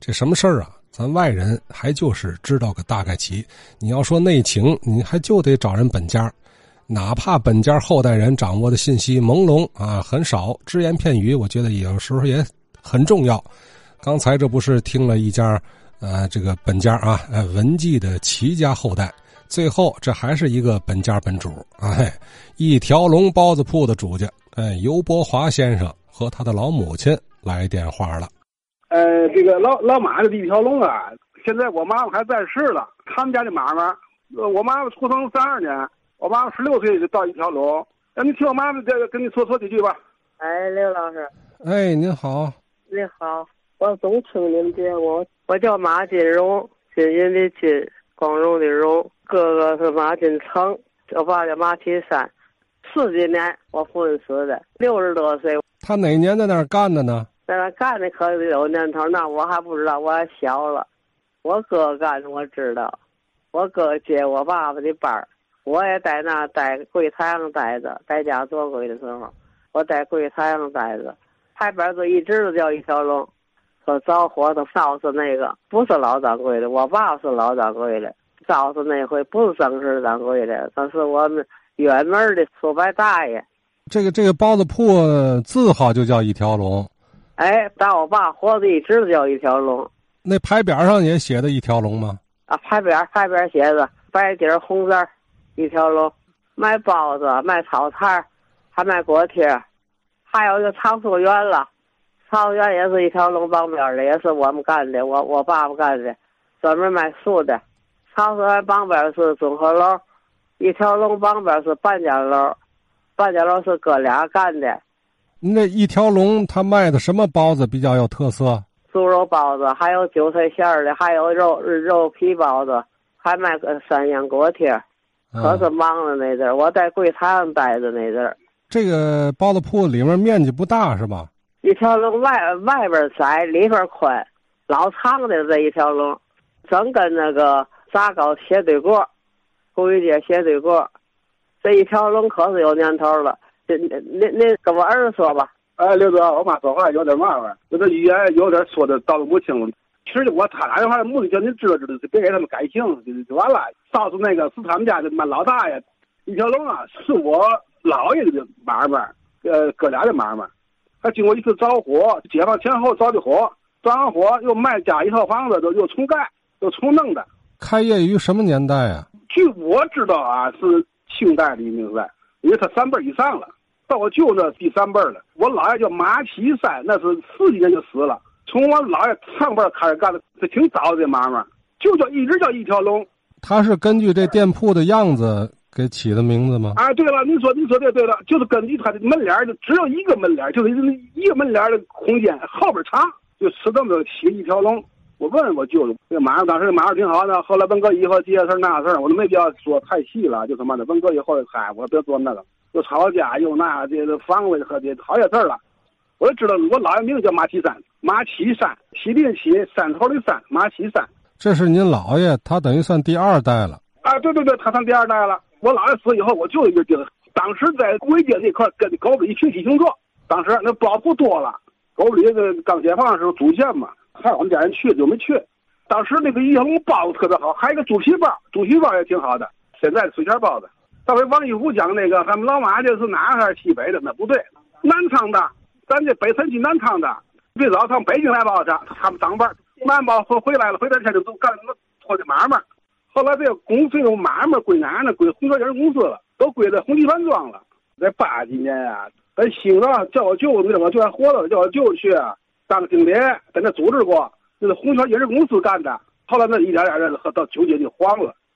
这什么事儿啊？咱外人还就是知道个大概齐。你要说内情，你还就得找人本家，哪怕本家后代人掌握的信息朦胧啊，很少只言片语，我觉得有时候也很重要。刚才这不是听了一家，呃，这个本家啊，呃，文记的齐家后代，最后这还是一个本家本主，哎，一条龙包子铺的主家，哎，尤伯华先生和他的老母亲来电话了。呃，这个老老马的一条龙啊，现在我妈妈还在世了。他们家的妈妈，呃，我妈妈出生三二年，我妈妈十六岁就到一条龙。那你听我妈妈这个跟你说说几句吧。哎，刘老师。哎，您好。你好，我总听你们节目。我叫马金荣，金银的金，光荣的荣。哥哥是马金成，我爸叫马金山。四几年我父亲死的，六十多岁。他哪年在那儿干的呢？在那干的可有年头，那我还不知道，我还小了。我哥干的我知道，我哥接我爸爸的班儿，我也在那在柜台上待着，在家做柜的时候，我在柜台上待着。牌匾子一直都叫一条龙，说着火的烧是那个，不是老掌柜的，我爸是老掌柜的，烧是那回不是正式掌柜的，他是我们远门的出牌大爷。这个这个包子铺字号就叫一条龙。哎，但我爸活着一直都叫一条龙。那牌匾上也写的一条龙吗？啊，牌匾牌匾写着白底红字一条龙。卖包子，卖炒菜，还卖锅贴，还有一个长寿园了。长寿园也是一条龙旁边的，也是我们干的，我我爸爸干的，专门卖树的。长寿园旁边是综合楼，一条龙旁边是半家楼，半家楼是哥俩干的。那一条龙，他卖的什么包子比较有特色？猪肉包子，还有韭菜馅儿的，还有肉肉皮包子，还卖个三鲜锅贴，可是忙了那阵儿。我在柜台上待着那阵儿。这个包子铺里面面积不大是吧？一条龙外外边窄，里边宽，老长的这一条龙，整跟那个炸糕斜对过，古玉街斜对过，这一条龙可是有年头了。那那那跟我儿子说吧。哎，刘哥，我妈说话有点麻烦，有点语言有点说的道理不清。其实我他打电话的目的叫你知道知道，别给他们改姓就就完了。上次那个是他们家的妈老大爷，一条龙啊，是我姥爷的买卖，呃，哥俩的买卖。他经过一次着火，解放前后着的火，着完火又卖家一套房子，都又重盖又重弄的。开业于什么年代啊？据我知道啊，是清代的名字，因为他三辈以上了。到我舅那第三辈了，我姥爷叫马启山，那是四几年就死了。从我姥爷上辈开始干的，这挺早的买卖，就叫一直叫一条龙。他是根据这店铺的样子给起的名字吗？哎，对了，你说你说对对了，就是根据他的门脸就只有一个门脸就是一个门脸的空间，后边长，就吃这么起一条龙。我问我舅舅，这马上当时马上挺好的，后来文革以后这些事那事儿，我都没必要说太细了，就什么的。文革以后嗨，我别说那个。又吵架又那这个房子和这好些事儿了，我就知道我姥爷名字叫马启山，马启山，启的起，山头的山，马启山。这是您姥爷，他等于算第二代了。啊，对对对，他算第二代了。我姥爷死以后，我舅舅就当时在簋街那块跟狗子一平起平坐。当时那包袱多了，狗里那刚解放的时候租县嘛，害我们家人去就没去。当时那个一条龙包子特别好，还有一个猪皮包，猪皮包也挺好的。现在的水馅包子。上回王一虎讲那个，咱们老马家是哪还是西北的？那不对，南昌的，咱这北城区南昌的，最早上北京来包去，他们当班，南报回回来了，回来天就都干什么拖的买卖。后来这个公司这买卖归俺呢，归红桥人公司了，都归在红旗山庄了。在八几年啊，在兴了，叫我舅，那我舅还活着，叫我舅去当经理，在那组织过，那是红桥影视公司干的。后来那一点点的，到九姐就黄了。